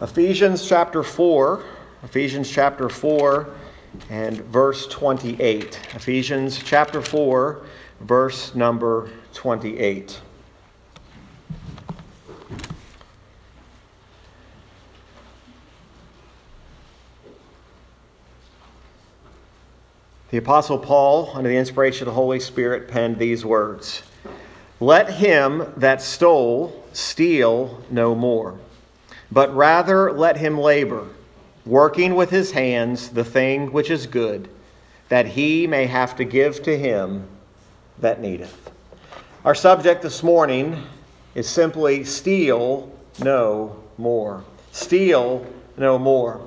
Ephesians chapter 4, Ephesians chapter 4 and verse 28. Ephesians chapter 4, verse number 28. The Apostle Paul, under the inspiration of the Holy Spirit, penned these words Let him that stole steal no more, but rather let him labor, working with his hands the thing which is good, that he may have to give to him that needeth. Our subject this morning is simply steal no more. Steal no more.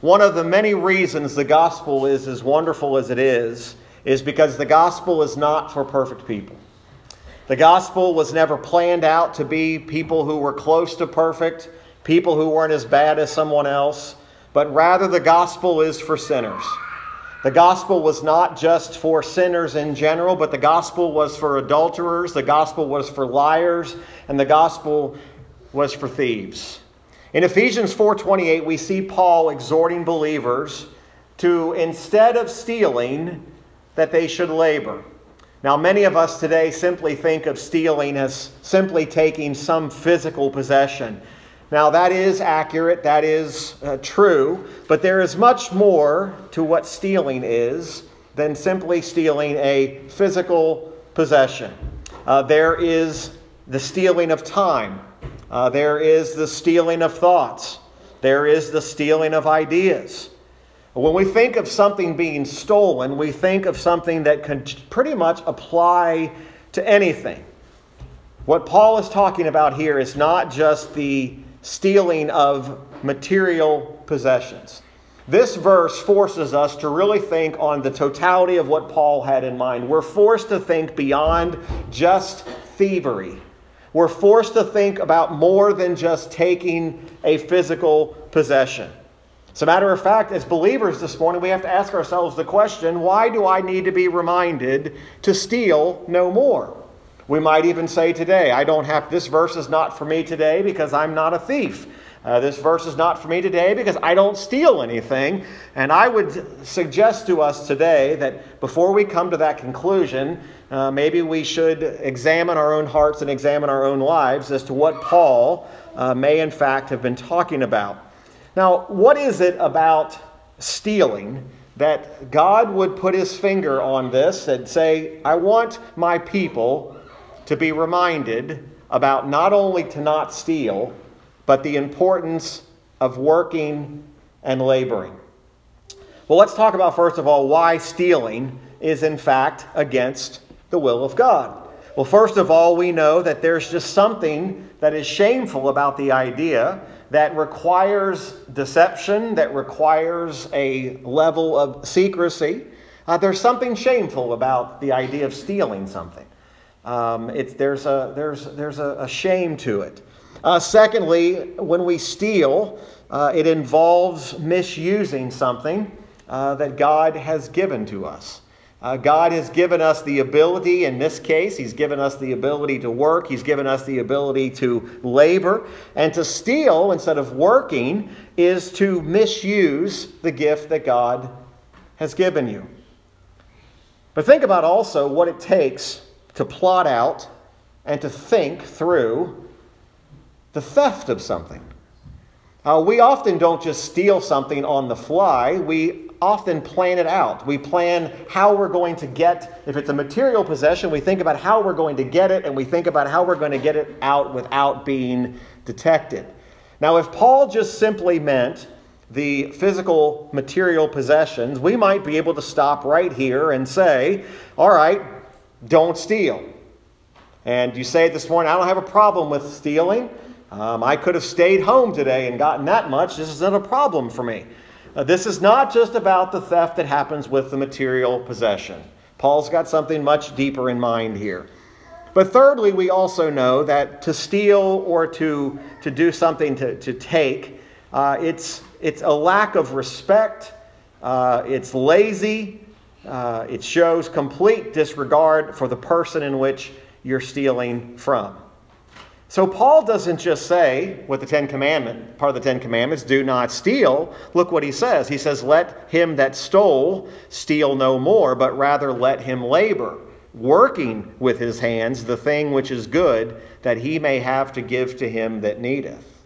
One of the many reasons the gospel is as wonderful as it is, is because the gospel is not for perfect people. The gospel was never planned out to be people who were close to perfect, people who weren't as bad as someone else, but rather the gospel is for sinners. The gospel was not just for sinners in general, but the gospel was for adulterers, the gospel was for liars, and the gospel was for thieves. In Ephesians 4:28 we see Paul exhorting believers to instead of stealing that they should labor. Now many of us today simply think of stealing as simply taking some physical possession. Now that is accurate, that is uh, true, but there is much more to what stealing is than simply stealing a physical possession. Uh, there is the stealing of time. Uh, there is the stealing of thoughts. There is the stealing of ideas. When we think of something being stolen, we think of something that can pretty much apply to anything. What Paul is talking about here is not just the stealing of material possessions. This verse forces us to really think on the totality of what Paul had in mind. We're forced to think beyond just thievery we're forced to think about more than just taking a physical possession. As a matter of fact, as believers this morning, we have to ask ourselves the question why do I need to be reminded to steal no more? We might even say today, I don't have, this verse is not for me today because I'm not a thief. Uh, this verse is not for me today because I don't steal anything. And I would suggest to us today that before we come to that conclusion, uh, maybe we should examine our own hearts and examine our own lives as to what Paul uh, may, in fact, have been talking about. Now, what is it about stealing that God would put his finger on this and say, I want my people to be reminded about not only to not steal, but the importance of working and laboring? Well, let's talk about, first of all, why stealing is, in fact, against the will of God? Well, first of all, we know that there's just something that is shameful about the idea that requires deception, that requires a level of secrecy. Uh, there's something shameful about the idea of stealing something. Um, it's, there's a, there's, there's a, a shame to it. Uh, secondly, when we steal, uh, it involves misusing something uh, that God has given to us. Uh, God has given us the ability, in this case, He's given us the ability to work, He's given us the ability to labor. And to steal instead of working is to misuse the gift that God has given you. But think about also what it takes to plot out and to think through the theft of something. Uh, we often don't just steal something on the fly. We often plan it out. We plan how we're going to get, if it's a material possession, we think about how we're going to get it, and we think about how we're going to get it out without being detected. Now, if Paul just simply meant the physical material possessions, we might be able to stop right here and say, all right, don't steal. And you say it this morning, I don't have a problem with stealing. Um, I could have stayed home today and gotten that much. This isn't a problem for me. Uh, this is not just about the theft that happens with the material possession. Paul's got something much deeper in mind here. But thirdly, we also know that to steal or to, to do something to, to take, uh, it's, it's a lack of respect, uh, it's lazy, uh, it shows complete disregard for the person in which you're stealing from. So Paul doesn't just say what the Ten Commandment, part of the Ten Commandments, do not steal. Look what he says. He says, Let him that stole steal no more, but rather let him labor, working with his hands the thing which is good, that he may have to give to him that needeth.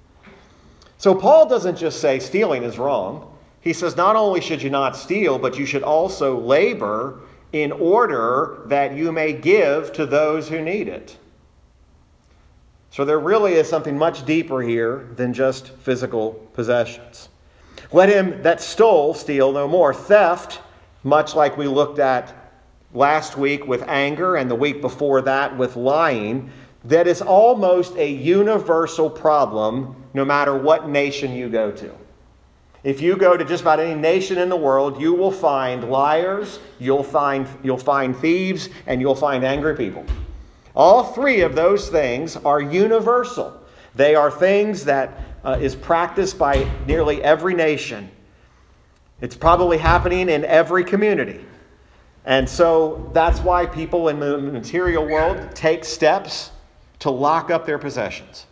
So Paul doesn't just say stealing is wrong. He says not only should you not steal, but you should also labor in order that you may give to those who need it. So there really is something much deeper here than just physical possessions. Let him that stole steal no more. Theft, much like we looked at last week with anger and the week before that with lying, that is almost a universal problem no matter what nation you go to. If you go to just about any nation in the world, you will find liars, you'll find, you'll find thieves, and you'll find angry people. All three of those things are universal. They are things that uh, is practiced by nearly every nation. It's probably happening in every community. And so that's why people in the material world take steps to lock up their possessions.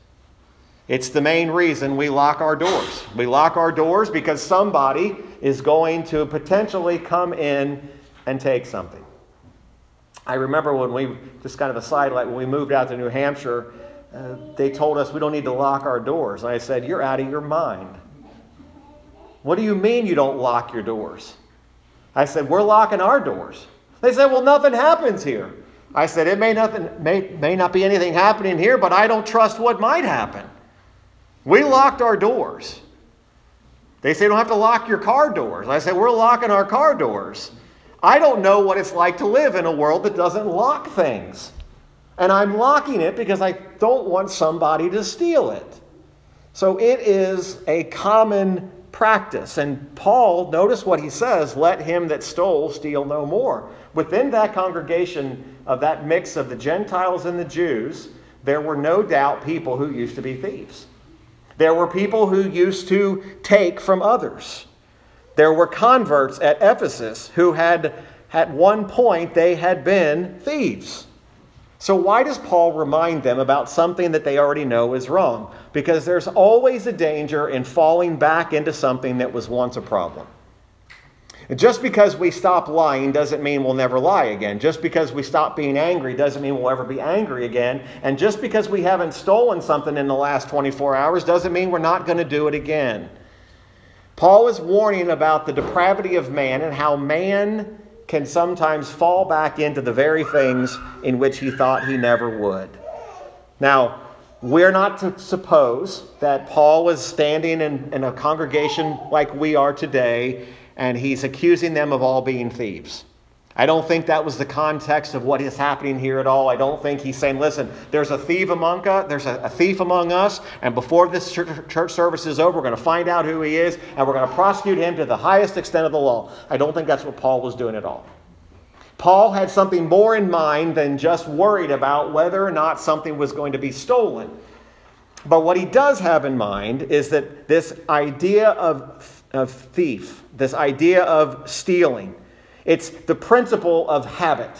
It's the main reason we lock our doors. We lock our doors because somebody is going to potentially come in and take something. I remember when we, just kind of a sidelight, when we moved out to New Hampshire, uh, they told us we don't need to lock our doors. And I said, You're out of your mind. What do you mean you don't lock your doors? I said, We're locking our doors. They said, Well, nothing happens here. I said, It may, nothing, may, may not be anything happening here, but I don't trust what might happen. We locked our doors. They say, You don't have to lock your car doors. I said, We're locking our car doors. I don't know what it's like to live in a world that doesn't lock things. And I'm locking it because I don't want somebody to steal it. So it is a common practice. And Paul, notice what he says let him that stole steal no more. Within that congregation of that mix of the Gentiles and the Jews, there were no doubt people who used to be thieves. There were people who used to take from others. There were converts at Ephesus who had, at one point, they had been thieves. So, why does Paul remind them about something that they already know is wrong? Because there's always a danger in falling back into something that was once a problem. Just because we stop lying doesn't mean we'll never lie again. Just because we stop being angry doesn't mean we'll ever be angry again. And just because we haven't stolen something in the last 24 hours doesn't mean we're not going to do it again. Paul is warning about the depravity of man and how man can sometimes fall back into the very things in which he thought he never would. Now, we're not to suppose that Paul was standing in, in a congregation like we are today and he's accusing them of all being thieves. I don't think that was the context of what is happening here at all. I don't think he's saying, listen, there's a thief among us, there's a, thief among us, and before this church service is over, we're going to find out who he is, and we're going to prosecute him to the highest extent of the law. I don't think that's what Paul was doing at all. Paul had something more in mind than just worried about whether or not something was going to be stolen. But what he does have in mind is that this idea of, of thief, this idea of stealing, it's the principle of habit.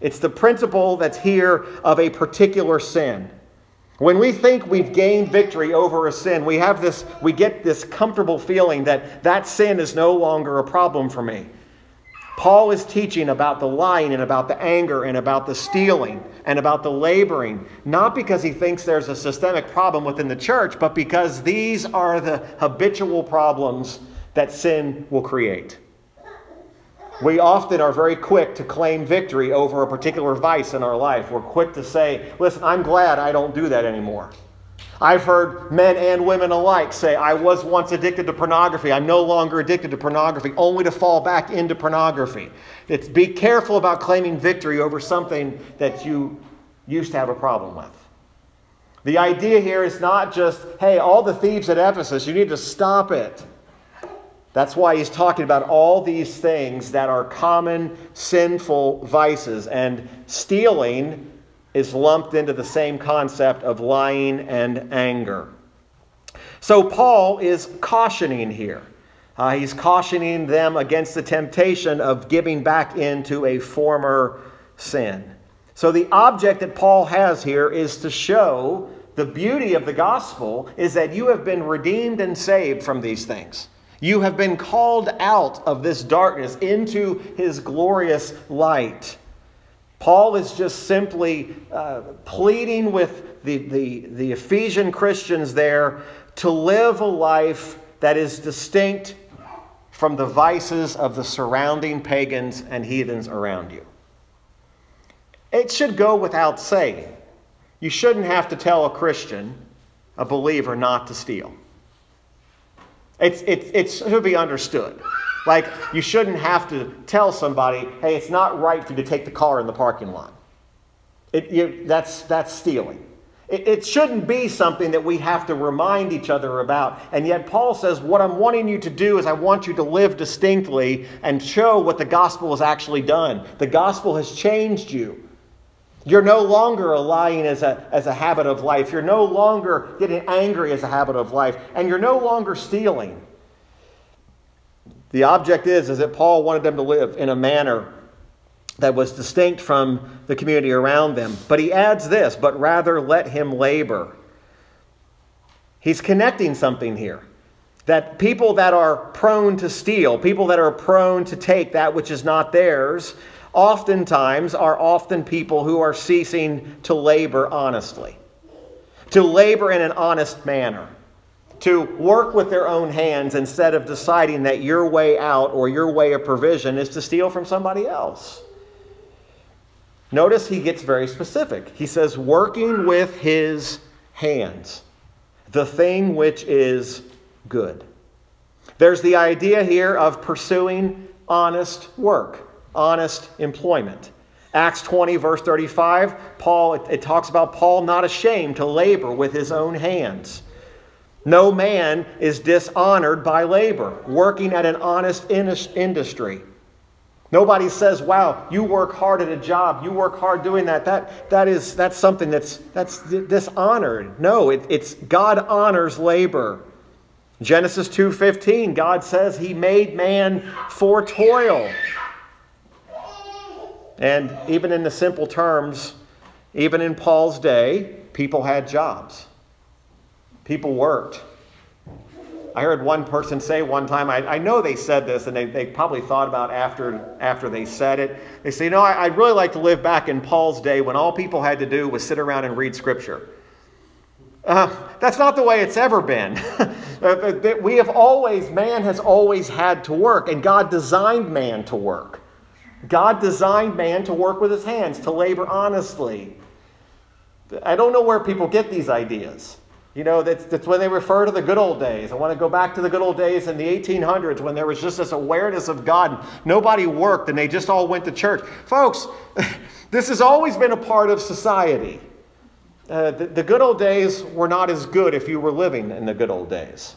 It's the principle that's here of a particular sin. When we think we've gained victory over a sin, we have this we get this comfortable feeling that that sin is no longer a problem for me. Paul is teaching about the lying and about the anger and about the stealing and about the laboring, not because he thinks there's a systemic problem within the church, but because these are the habitual problems that sin will create. We often are very quick to claim victory over a particular vice in our life. We're quick to say, listen, I'm glad I don't do that anymore. I've heard men and women alike say, I was once addicted to pornography. I'm no longer addicted to pornography, only to fall back into pornography. It's be careful about claiming victory over something that you used to have a problem with. The idea here is not just, hey, all the thieves at Ephesus, you need to stop it. That's why he's talking about all these things that are common sinful vices. And stealing is lumped into the same concept of lying and anger. So Paul is cautioning here. Uh, he's cautioning them against the temptation of giving back into a former sin. So the object that Paul has here is to show The beauty of the gospel is that you have been redeemed and saved from these things. You have been called out of this darkness into his glorious light. Paul is just simply uh, pleading with the, the, the Ephesian Christians there to live a life that is distinct from the vices of the surrounding pagans and heathens around you. It should go without saying. You shouldn't have to tell a Christian, a believer, not to steal. It's, it, it should be understood. Like, you shouldn't have to tell somebody, hey, it's not right for you to take the car in the parking lot. It, you, that's, that's stealing. It, it shouldn't be something that we have to remind each other about. And yet, Paul says, what I'm wanting you to do is I want you to live distinctly and show what the gospel has actually done. The gospel has changed you. You're no longer lying as a, as a habit of life. You're no longer getting angry as a habit of life. And you're no longer stealing. The object is, is that Paul wanted them to live in a manner that was distinct from the community around them. But he adds this, but rather let him labor. He's connecting something here. That people that are prone to steal, people that are prone to take that which is not theirs, oftentimes are often people who are ceasing to labor honestly, to labor in an honest manner, to work with their own hands instead of deciding that your way out or your way of provision is to steal from somebody else. Notice he gets very specific. He says, working with his hands, the thing which is good. There's the idea here of pursuing honest work honest employment. Acts 20, verse 35, Paul, it, it talks about Paul not ashamed to labor with his own hands. No man is dishonored by labor, working at an honest industry. Nobody says, "Wow, you work hard at a job. You work hard doing that." That that is that's something that's that's dishonored. No, it, it's God honors labor. Genesis 2:15, God says he made man for toil. And even in the simple terms, even in Paul's day, people had jobs. People worked. I heard one person say one time, I, I know they said this and they, they probably thought about after, after they said it. They say, you know, I, I'd really like to live back in Paul's day when all people had to do was sit around and read scripture. Uh, that's not the way it's ever been. Uh, we have always, man has always had to work, and God designed man to work. God designed man to work with his hands, to labor honestly. I don't know where people get these ideas. You know, that's, that's when they refer to the good old days. I want to go back to the good old days in the 1800s when there was just this awareness of God. Nobody worked and they just all went to church. Folks, this has always been a part of society. Uh, the, the good old days were not as good if you were living in the good old days.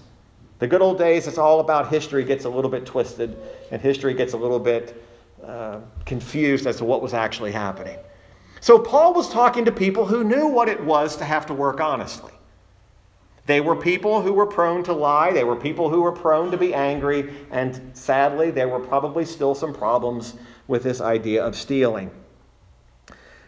The good old days, it's all about history gets a little bit twisted and history gets a little bit uh, confused as to what was actually happening. So Paul was talking to people who knew what it was to have to work honestly. They were people who were prone to lie. They were people who were prone to be angry. And sadly, there were probably still some problems with this idea of stealing.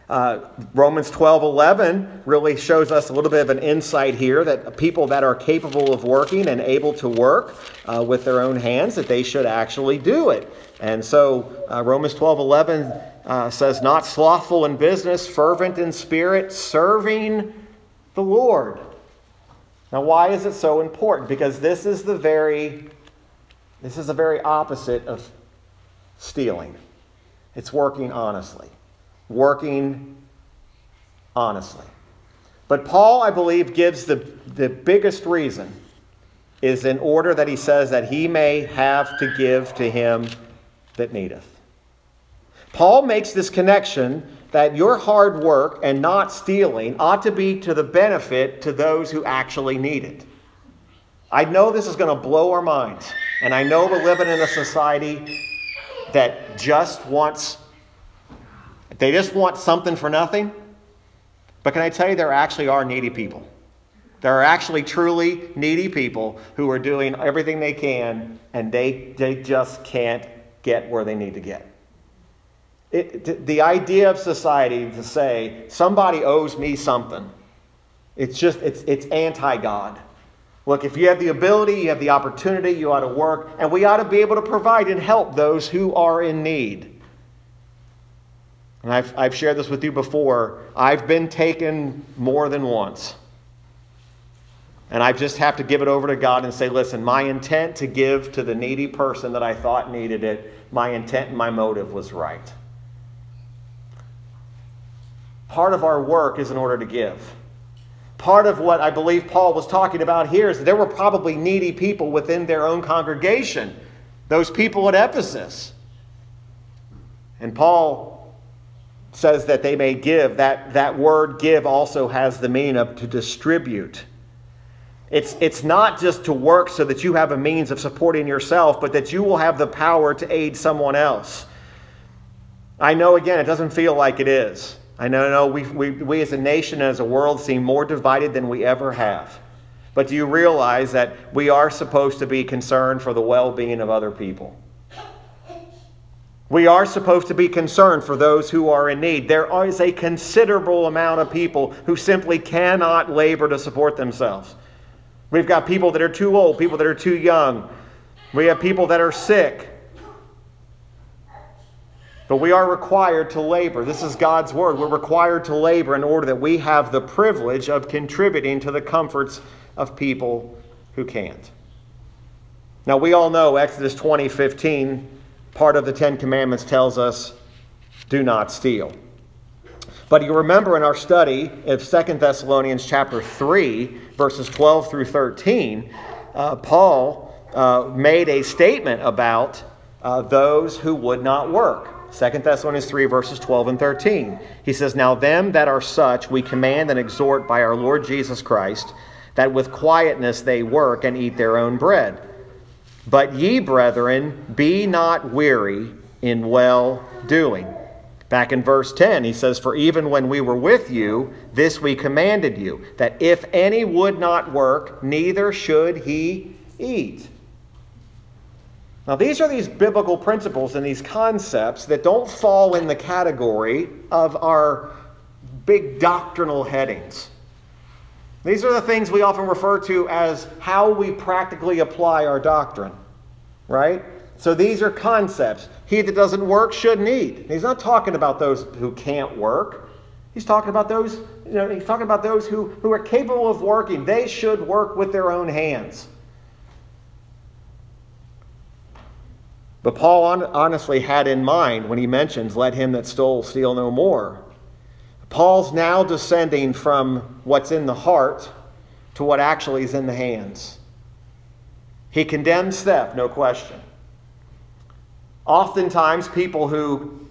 Uh, Romans 12 11 really shows us a little bit of an insight here that people that are capable of working and able to work uh, with their own hands, that they should actually do it. And so uh, Romans 12 11 uh, says, Not slothful in business, fervent in spirit, serving the Lord. Now, why is it so important? Because this is the very this is the very opposite of stealing. It's working honestly. Working honestly. But Paul, I believe, gives the, the biggest reason is in order that he says that he may have to give to him that needeth. Paul makes this connection that your hard work and not stealing ought to be to the benefit to those who actually need it. I know this is going to blow our minds, and I know we're living in a society that just wants they just want something for nothing. But can I tell you there actually are needy people. There are actually truly needy people who are doing everything they can and they, they just can't get where they need to get. It, the idea of society to say somebody owes me something It's just, it's, it's anti God. Look, if you have the ability, you have the opportunity, you ought to work, and we ought to be able to provide and help those who are in need. And I've, I've shared this with you before. I've been taken more than once. And I just have to give it over to God and say, listen, my intent to give to the needy person that I thought needed it, my intent and my motive was right. Part of our work is in order to give. Part of what I believe Paul was talking about here is that there were probably needy people within their own congregation, those people at Ephesus. And Paul says that they may give. That, that word give also has the meaning of to distribute. It's, it's not just to work so that you have a means of supporting yourself, but that you will have the power to aid someone else. I know, again, it doesn't feel like it is. I know, no, we, we, we as a nation and as a world seem more divided than we ever have. But do you realize that we are supposed to be concerned for the well being of other people? We are supposed to be concerned for those who are in need. There is a considerable amount of people who simply cannot labor to support themselves. We've got people that are too old, people that are too young. We have people that are sick. But we are required to labor. This is God's word. We're required to labor in order that we have the privilege of contributing to the comforts of people who can't. Now, we all know Exodus 20 15, part of the Ten Commandments tells us, do not steal. But you remember in our study of Second Thessalonians chapter 3, verses 12 through 13, uh, Paul uh, made a statement about uh, those who would not work. Second Thessalonians 3, verses 12 and 13. He says, Now them that are such we command and exhort by our Lord Jesus Christ, that with quietness they work and eat their own bread. But ye, brethren, be not weary in well doing. Back in verse 10, he says, For even when we were with you, this we commanded you, that if any would not work, neither should he eat. Now, these are these biblical principles and these concepts that don't fall in the category of our big doctrinal headings. These are the things we often refer to as how we practically apply our doctrine, right? So these are concepts. He that doesn't work shouldn't eat. He's not talking about those who can't work. He's talking about those, you know, he's talking about those who, who are capable of working. They should work with their own hands. But Paul honestly had in mind when he mentions, let him that stole steal no more. Paul's now descending from what's in the heart to what actually is in the hands. He condemns theft, no question. Oftentimes, people who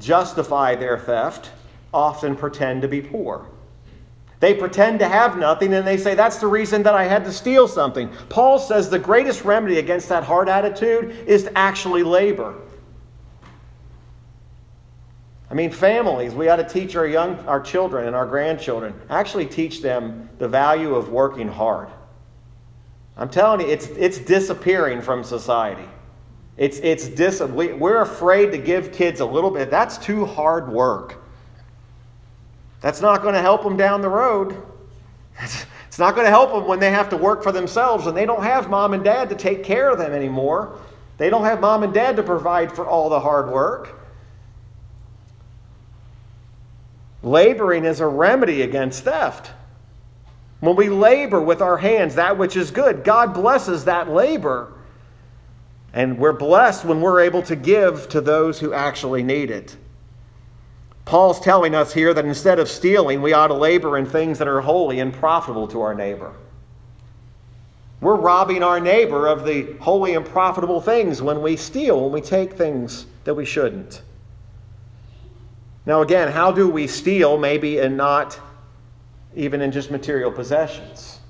justify their theft often pretend to be poor. They pretend to have nothing and they say, That's the reason that I had to steal something. Paul says the greatest remedy against that hard attitude is to actually labor. I mean, families, we ought to teach our young, our children and our grandchildren, actually teach them the value of working hard. I'm telling you, it's, it's disappearing from society. It's, it's dis- we, we're afraid to give kids a little bit. That's too hard work. That's not going to help them down the road. It's not going to help them when they have to work for themselves and they don't have mom and dad to take care of them anymore. They don't have mom and dad to provide for all the hard work. Laboring is a remedy against theft. When we labor with our hands, that which is good, God blesses that labor. And we're blessed when we're able to give to those who actually need it. Paul's telling us here that instead of stealing, we ought to labor in things that are holy and profitable to our neighbor. We're robbing our neighbor of the holy and profitable things when we steal, when we take things that we shouldn't. Now, again, how do we steal, maybe, and not even in just material possessions?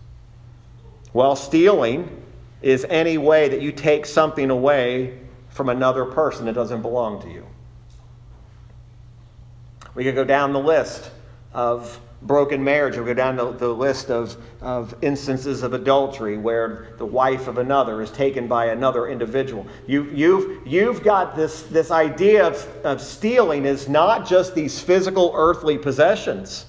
Well, stealing is any way that you take something away from another person that doesn't belong to you. We could go down the list of broken marriage. We go down the, the list of, of instances of adultery where the wife of another is taken by another individual. You, you've, you've got this, this idea of, of stealing is not just these physical earthly possessions.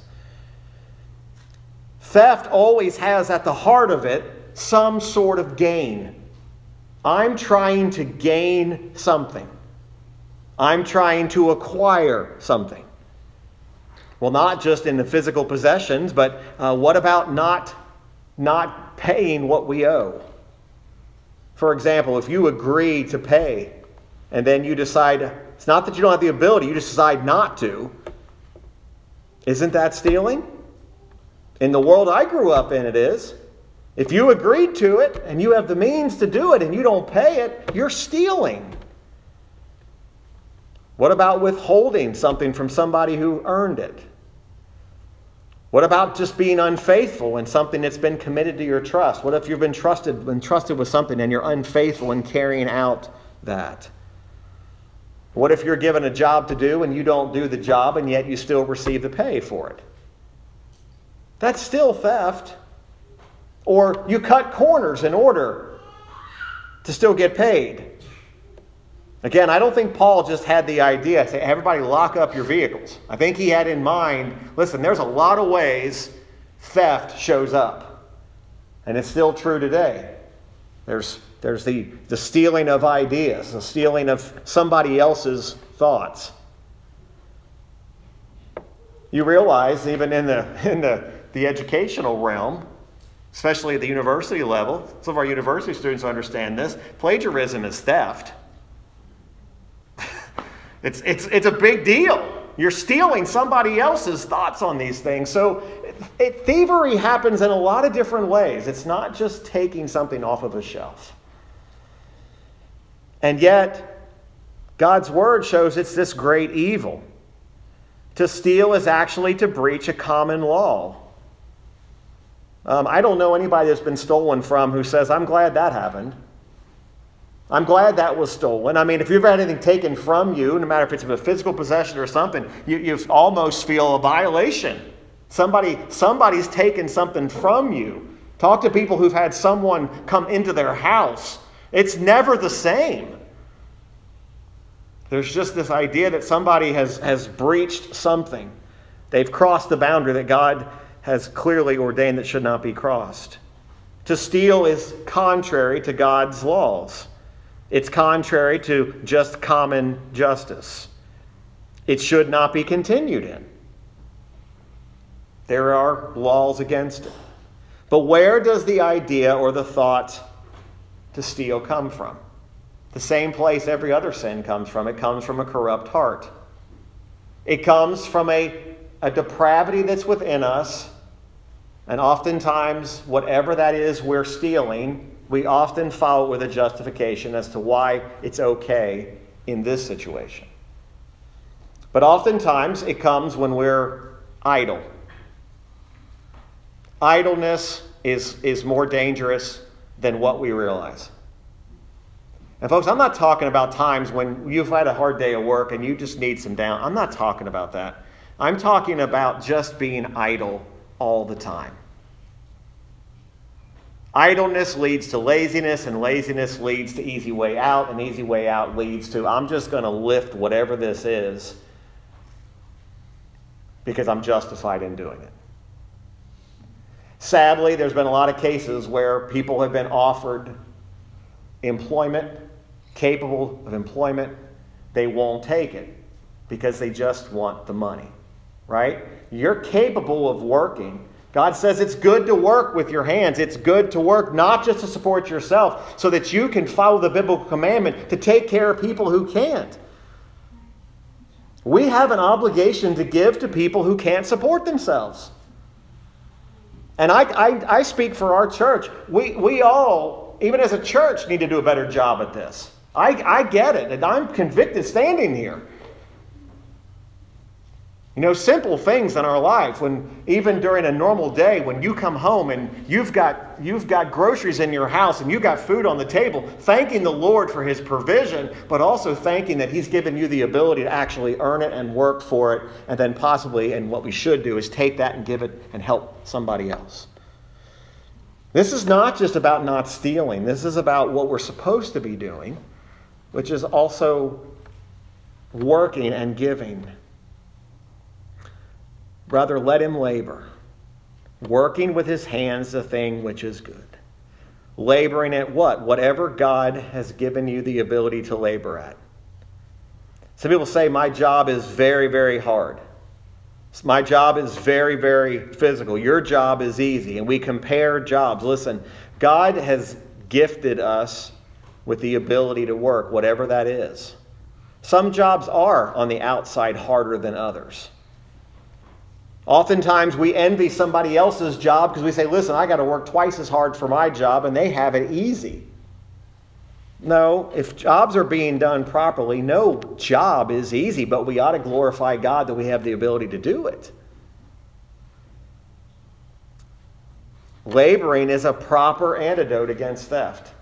Theft always has at the heart of it some sort of gain. I'm trying to gain something. I'm trying to acquire something. Well, not just in the physical possessions, but uh, what about not, not paying what we owe? For example, if you agree to pay and then you decide, it's not that you don't have the ability, you just decide not to, isn't that stealing? In the world I grew up in, it is. If you agreed to it and you have the means to do it and you don't pay it, you're stealing. What about withholding something from somebody who earned it? What about just being unfaithful in something that's been committed to your trust? What if you've been trusted, been trusted with something and you're unfaithful in carrying out that? What if you're given a job to do and you don't do the job and yet you still receive the pay for it? That's still theft. Or you cut corners in order to still get paid. Again, I don't think Paul just had the idea to say, everybody lock up your vehicles. I think he had in mind listen, there's a lot of ways theft shows up. And it's still true today. There's, there's the, the stealing of ideas, the stealing of somebody else's thoughts. You realize, even in the, in the, the educational realm, especially at the university level, some of our university students understand this plagiarism is theft. It's, it's, it's a big deal. You're stealing somebody else's thoughts on these things. So it, thievery happens in a lot of different ways. It's not just taking something off of a shelf. And yet, God's word shows it's this great evil. To steal is actually to breach a common law. Um, I don't know anybody that's been stolen from who says, I'm glad that happened. I'm glad that was stolen. I mean, if you've had anything taken from you, no matter if it's a physical possession or something, you, you almost feel a violation. Somebody, somebody's taken something from you. Talk to people who've had someone come into their house. It's never the same. There's just this idea that somebody has, has breached something. They've crossed the boundary that God has clearly ordained that should not be crossed. To steal is contrary to God's laws. It's contrary to just common justice. It should not be continued in. There are laws against it. But where does the idea or the thought to steal come from? The same place every other sin comes from. It comes from a corrupt heart. It comes from a, a depravity that's within us. And oftentimes, whatever that is we're stealing we often follow it with a justification as to why it's okay in this situation. But oftentimes it comes when we're idle. Idleness is, is more dangerous than what we realize. And, folks, I'm not talking about times when you've had a hard day of work and you just need some down. I'm not talking about that. I'm talking about just being idle all the time. Idleness leads to laziness, and laziness leads to easy way out, and easy way out leads to I'm just going to lift whatever this is because I'm justified in doing it. Sadly, there's been a lot of cases where people have been offered employment, capable of employment, they won't take it because they just want the money, right? You're capable of working God says it's good to work with your hands. It's good to work not just to support yourself, so that you can follow the biblical commandment to take care of people who can't. We have an obligation to give to people who can't support themselves. And I, I, I speak for our church. We, we all, even as a church, need to do a better job at this. I, I get it, and I'm convicted standing here. You know, simple things in our life when even during a normal day when you come home and you've got you've got groceries in your house and you've got food on the table, thanking the Lord for his provision, but also thanking that he's given you the ability to actually earn it and work for it and then possibly and what we should do is take that and give it and help somebody else. This is not just about not stealing. This is about what we're supposed to be doing, which is also working and giving Brother, let him labor. working with his hands the thing which is good. Laboring at what? Whatever God has given you the ability to labor at. Some people say, My job is very, very hard. My job is very, very physical. Your job is easy. And we compare jobs. Listen, God has gifted us with the ability to work, whatever that is. Some jobs are on the outside harder than others. Oftentimes we envy somebody else's job because we say, listen, I got to work twice as hard for my job and they have it easy. No, if jobs are being done properly, no job is easy, but we ought to glorify God that we have the ability to do it. Laboring is a proper antidote against theft.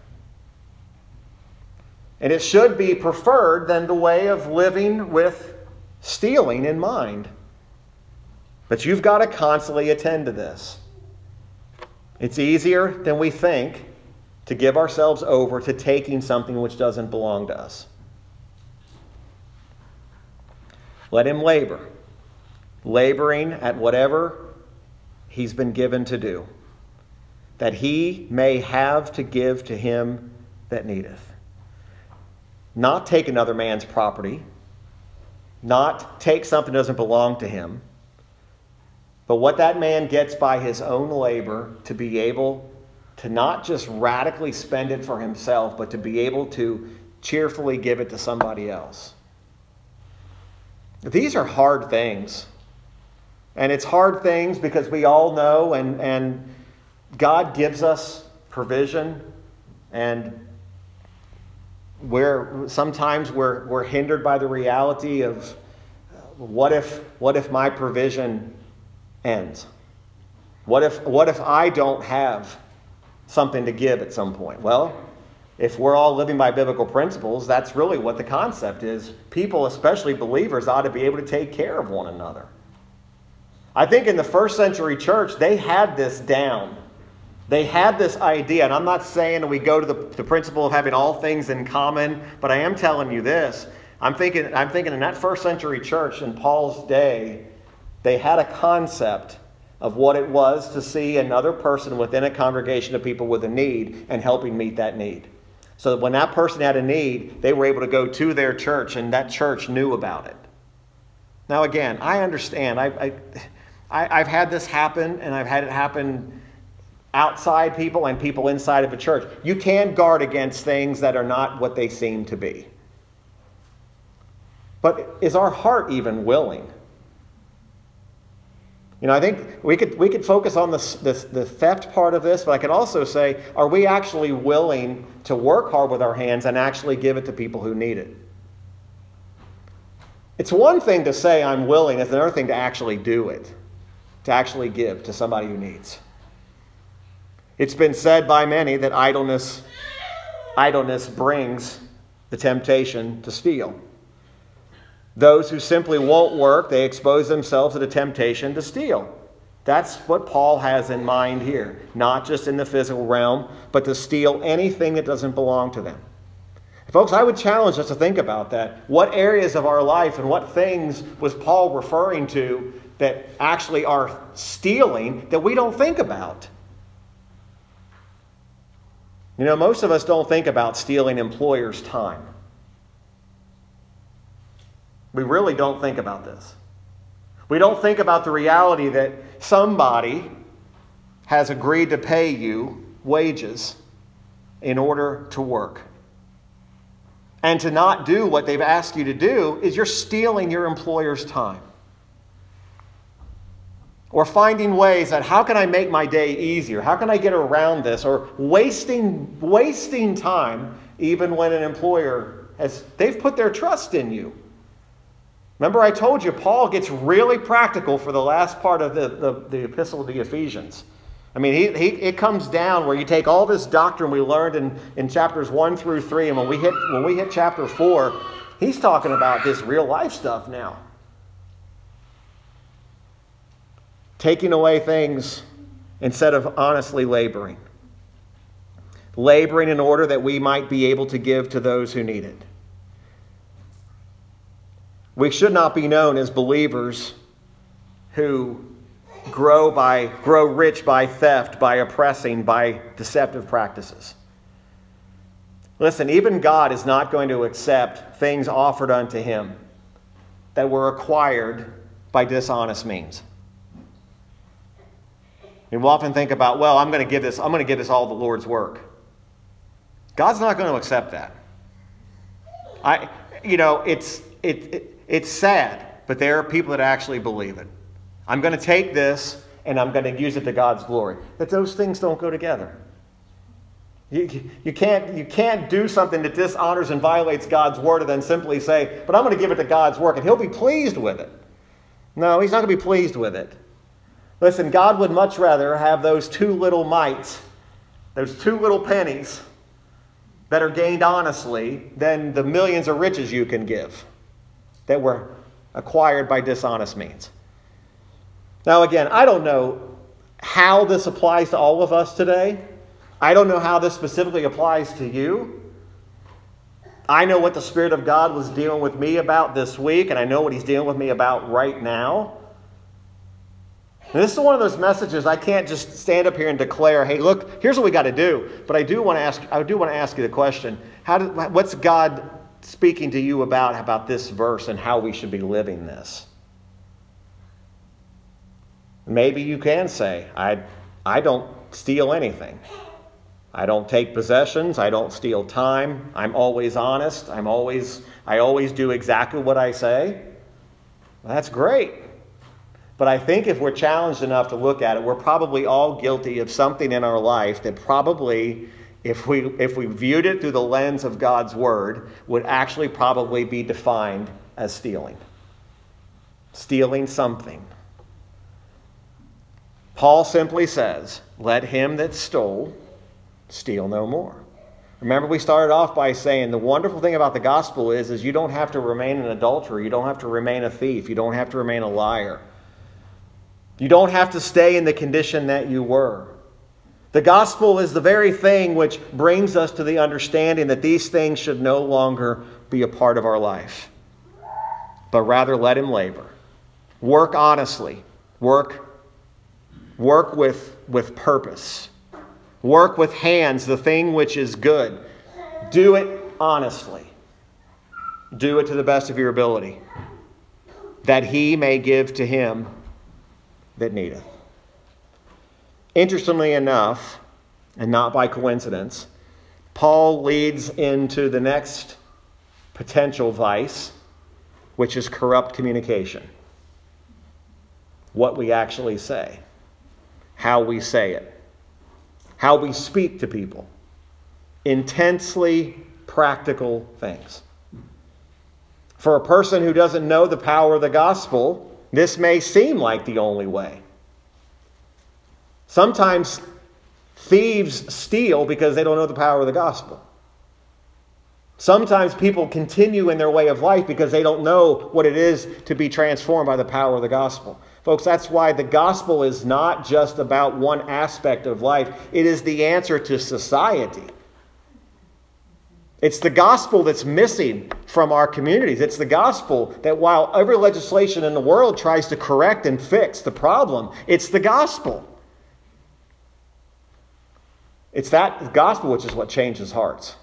And it should be preferred than the way of living with stealing in mind. But you've got to constantly attend to this. It's easier than we think to give ourselves over to taking something which doesn't belong to us. Let him labor, laboring at whatever he's been given to do, that he may have to give to him that needeth. Not take another man's property, not take something that doesn't belong to him but what that man gets by his own labor to be able to not just radically spend it for himself, but to be able to cheerfully give it to somebody else. These are hard things. And it's hard things because we all know, and, and God gives us provision, and we're, sometimes we're, we're hindered by the reality of what if, what if my provision ends? What if, what if I don't have something to give at some point? Well, if we're all living by biblical principles, that's really what the concept is. People, especially believers, ought to be able to take care of one another. I think in the first century church, they had this down. They had this idea, and I'm not saying we go to the, the principle of having all things in common, but I am telling you this. I'm thinking, I'm thinking in that first century church in Paul's day, they had a concept of what it was to see another person within a congregation of people with a need and helping meet that need. So that when that person had a need, they were able to go to their church and that church knew about it. Now, again, I understand. I, I, have had this happen and I've had it happen outside people and people inside of a church. You can guard against things that are not what they seem to be. But is our heart even willing? You know, I think we could, we could focus on the, the, the, theft part of this, but I could also say, are we actually willing to work hard with our hands and actually give it to people who need it? It's one thing to say I'm willing, it's another thing to actually do it, to actually give to somebody who needs. It's been said by many that idleness, idleness brings the temptation to steal. Those who simply won't work, they expose themselves to the temptation to steal. That's what Paul has in mind here, not just in the physical realm, but to steal anything that doesn't belong to them. Folks, I would challenge us to think about that. What areas of our life and what things was Paul referring to that actually are stealing that we don't think about? You know, most of us don't think about stealing employers' time. We really don't think about this. We don't think about the reality that somebody has agreed to pay you wages in order to work. And to not do what they've asked you to do is you're stealing your employer's time. Or finding ways that how can I make my day easier? How can I get around this? Or wasting, wasting time even when an employer has, they've put their trust in you. Remember, I told you Paul gets really practical for the last part of the, the, the epistle to the Ephesians. I mean, he, he, it comes down where you take all this doctrine we learned in, in chapters 1 through 3, and when we, hit, when we hit chapter 4, he's talking about this real life stuff now. Taking away things instead of honestly laboring. Laboring in order that we might be able to give to those who need it. We should not be known as believers who grow by grow rich by theft, by oppressing, by deceptive practices. Listen, even God is not going to accept things offered unto him that were acquired by dishonest means. And we'll often think about, well, I'm going to give this, I'm going to give this all the Lord's work. God's not going to accept that. I, you know, it's, it, it, it's sad, but there are people that actually believe it. I'm going to take this and I'm going to use it to God's glory. That those things don't go together. You, you, can't, you can't do something that dishonors and violates God's word and then simply say, but I'm going to give it to God's work and he'll be pleased with it. No, he's not going to be pleased with it. Listen, God would much rather have those two little mites, those two little pennies that are gained honestly, than the millions of riches you can give that were acquired by dishonest means. Now, again, I don't know how this applies to all of us today. I don't know how this specifically applies to you. I know what the Spirit of God was dealing with me about this week, and I know what He's dealing with me about right now. And this is one of those messages I can't just stand up here and declare, "Hey, look, here's what we got to do." But I do want to ask. I do want to ask you the question: How do, What's God speaking to you about about this verse and how we should be living this? Maybe you can say, "I, I don't steal anything." I don't take possessions. I don't steal time. I'm always honest. I'm always, I always do exactly what I say. Well, that's great. But I think if we're challenged enough to look at it, we're probably all guilty of something in our life that probably, if we, if we viewed it through the lens of God's word, would actually probably be defined as stealing. Stealing something. Paul simply says, Let him that stole steal no more. Remember, we started off by saying the wonderful thing about the gospel is, is you don't have to remain an adulterer. You don't have to remain a thief. You don't have to remain a liar. You don't have to stay in the condition that you were. The gospel is the very thing which brings us to the understanding that these things should no longer be a part of our life, but rather let him labor. Work honestly. Work, work with, with purpose. Work with hands the thing which is good. Do it honestly. Do it to the best of your ability, that he may give to him that needeth. Interestingly enough, and not by coincidence, Paul leads into the next potential vice, which is corrupt communication. What we actually say, how we say it how we speak to people. Intensely practical things. For a person who doesn't know the power of the gospel, this may seem like the only way. Sometimes thieves steal because they don't know the power of the gospel. Sometimes people continue in their way of life because they don't know what it is to be transformed by the power of the gospel. Folks, that's why the gospel is not just about one aspect of life, it is the answer to society. It's the gospel that's missing from our communities. It's the gospel that while every legislation in the world tries to correct and fix the problem, it's the gospel. It's that gospel which is what changes hearts.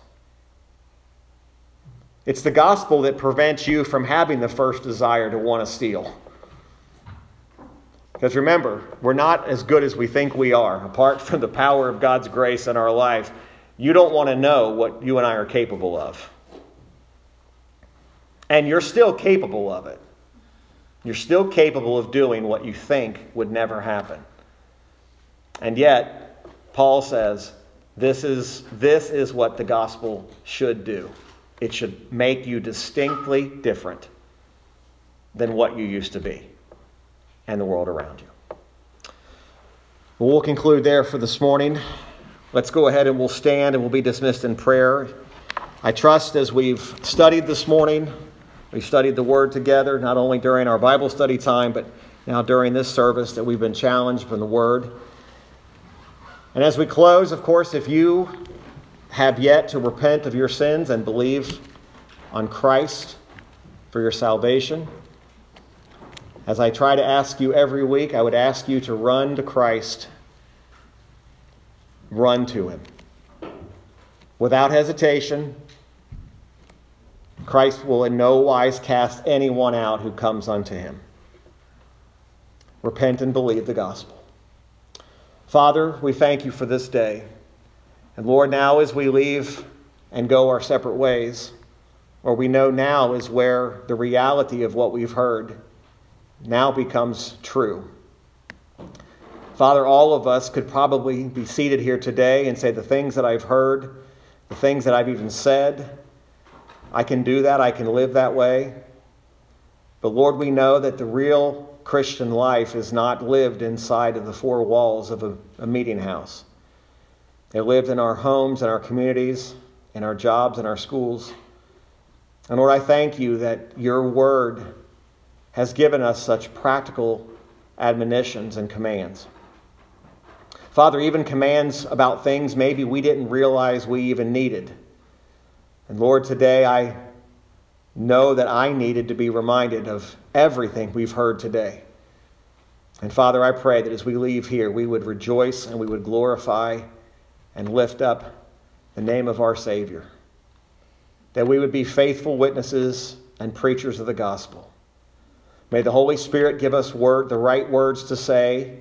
It's the gospel that prevents you from having the first desire to want to steal. Because remember, we're not as good as we think we are. Apart from the power of God's grace in our life, you don't want to know what you and I are capable of. And you're still capable of it. You're still capable of doing what you think would never happen. And yet, Paul says, this is, this is what the gospel should do. It should make you distinctly different than what you used to be and the world around you. We'll conclude there for this morning. Let's go ahead and we'll stand and we'll be dismissed in prayer. I trust as we've studied this morning, we've studied the Word together, not only during our Bible study time, but now during this service, that we've been challenged from the Word. And as we close, of course, if you have yet to repent of your sins and believe on Christ for your salvation, As I try to ask you every week, I would ask you to run to Christ. Run to Him. Without hesitation, Christ will in no wise cast anyone out who comes unto Him. Repent and believe the gospel. Father, we thank you for this day. And Lord, now as we leave and go our separate ways, or we know now is where the reality of what we've heard now becomes true. Father, all of us could probably be seated here today and say, The things that I've heard, the things that I've even said, I can do that, I can live that way. But Lord, we know that the real Christian life is not lived inside of the four walls of a, a meeting house. It lived in our homes, in our communities, in our jobs, in our schools. And Lord, I thank you that your word has given us such practical admonitions and commands. Father, even commands about things maybe we didn't realize we even needed. And Lord, today I know that I needed to be reminded of everything we've heard today. And Father, I pray that as we leave here, we would rejoice and we would glorify and lift up the name of our Savior. That we would be faithful witnesses and preachers of the gospel. May the Holy Spirit give us word, the right words to say,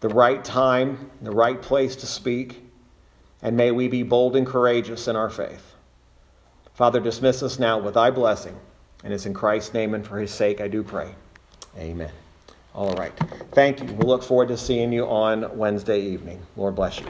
the right time, the right place to speak, and may we be bold and courageous in our faith. Father, dismiss us now with thy blessing, and it's in Christ's name and for his sake I do pray. Amen. All right. Thank you. We look forward to seeing you on Wednesday evening. Lord bless you.